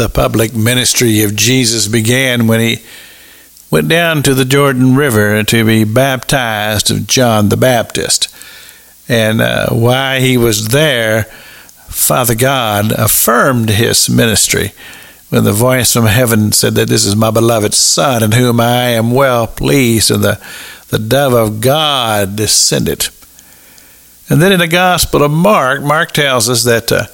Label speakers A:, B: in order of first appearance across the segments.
A: the public ministry of Jesus began when he went down to the Jordan River to be baptized of John the Baptist. And uh, while he was there, Father God affirmed his ministry when the voice from heaven said that this is my beloved Son in whom I am well pleased, and the, the dove of God descended. And then in the Gospel of Mark, Mark tells us that uh,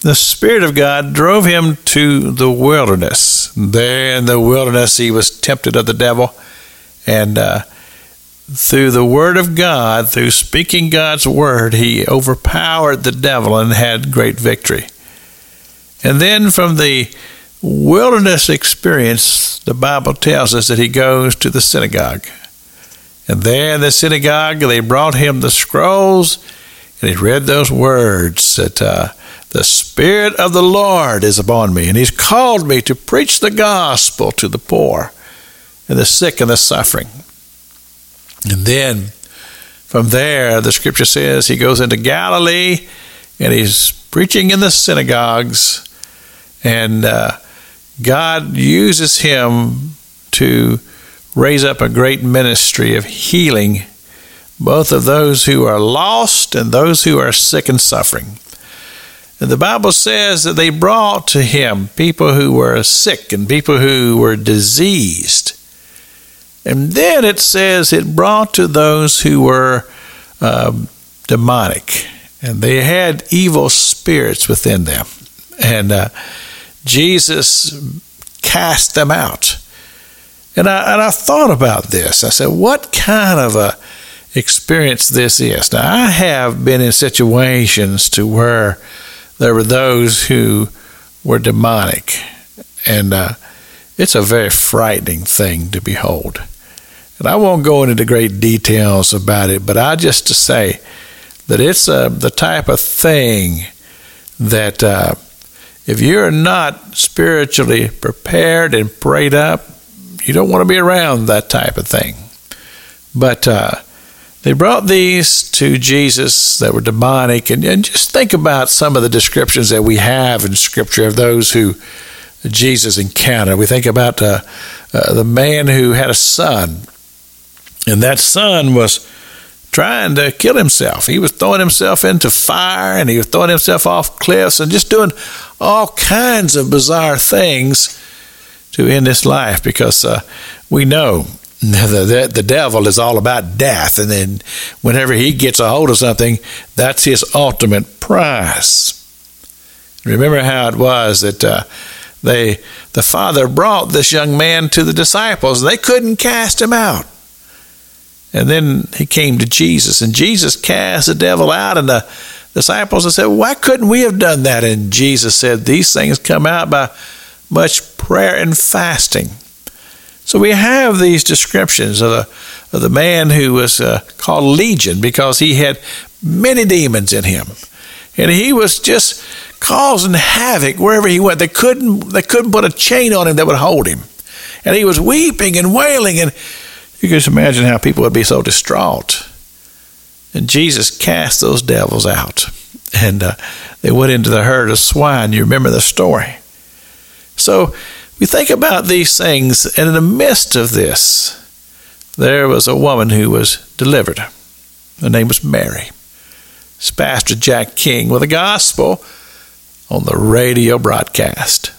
A: the Spirit of God drove him to the wilderness. There in the wilderness, he was tempted of the devil, and uh, through the Word of God, through speaking God's Word, he overpowered the devil and had great victory. And then from the wilderness experience, the Bible tells us that he goes to the synagogue. And there in the synagogue, they brought him the scrolls, and he read those words that uh, the Spirit of the Lord is upon me, and he's called me to preach the gospel to the poor and the sick and the suffering. And then from there, the scripture says he goes into Galilee and he's preaching in the synagogues, and uh, God uses him to raise up a great ministry of healing, both of those who are lost and those who are sick and suffering. And the Bible says that they brought to him people who were sick and people who were diseased. And then it says it brought to those who were um, demonic and they had evil spirits within them. And uh, Jesus cast them out. And I, and I thought about this. I said, what kind of a experience this is? Now, I have been in situations to where there were those who were demonic, and uh, it's a very frightening thing to behold. And I won't go into great details about it, but I just to say that it's uh, the type of thing that uh, if you're not spiritually prepared and prayed up, you don't want to be around that type of thing. But uh, they brought these to Jesus that were demonic, and, and, just think about some of the descriptions that we have in Scripture of those who Jesus encountered. We think about uh, uh, the man who had a son and that son was trying to kill himself. He was throwing himself into fire and he was throwing himself off cliffs and just doing all kinds of bizarre things to end his life because uh, we know the, the, the devil is all about death. And then whenever he gets a hold of something, that's his ultimate prize. Remember how it was that uh, they, the father brought this young man to the disciples. and They couldn't cast him out. And then he came to Jesus, and Jesus cast the devil out, and the disciples said, Why couldn't we have done that? And Jesus said, These things come out by much prayer and fasting. So we have these descriptions of the, of the man who was uh, called Legion because he had many demons in him. And he was just causing havoc wherever he went. They couldn't, they couldn't put a chain on him that would hold him. And he was weeping and wailing and you can just imagine how people would be so distraught. And Jesus cast those devils out. And uh, they went into the herd of swine. You remember the story. So we think about these things, and in the midst of this, there was a woman who was delivered. Her name was Mary. It's Pastor Jack King with a gospel on the radio broadcast.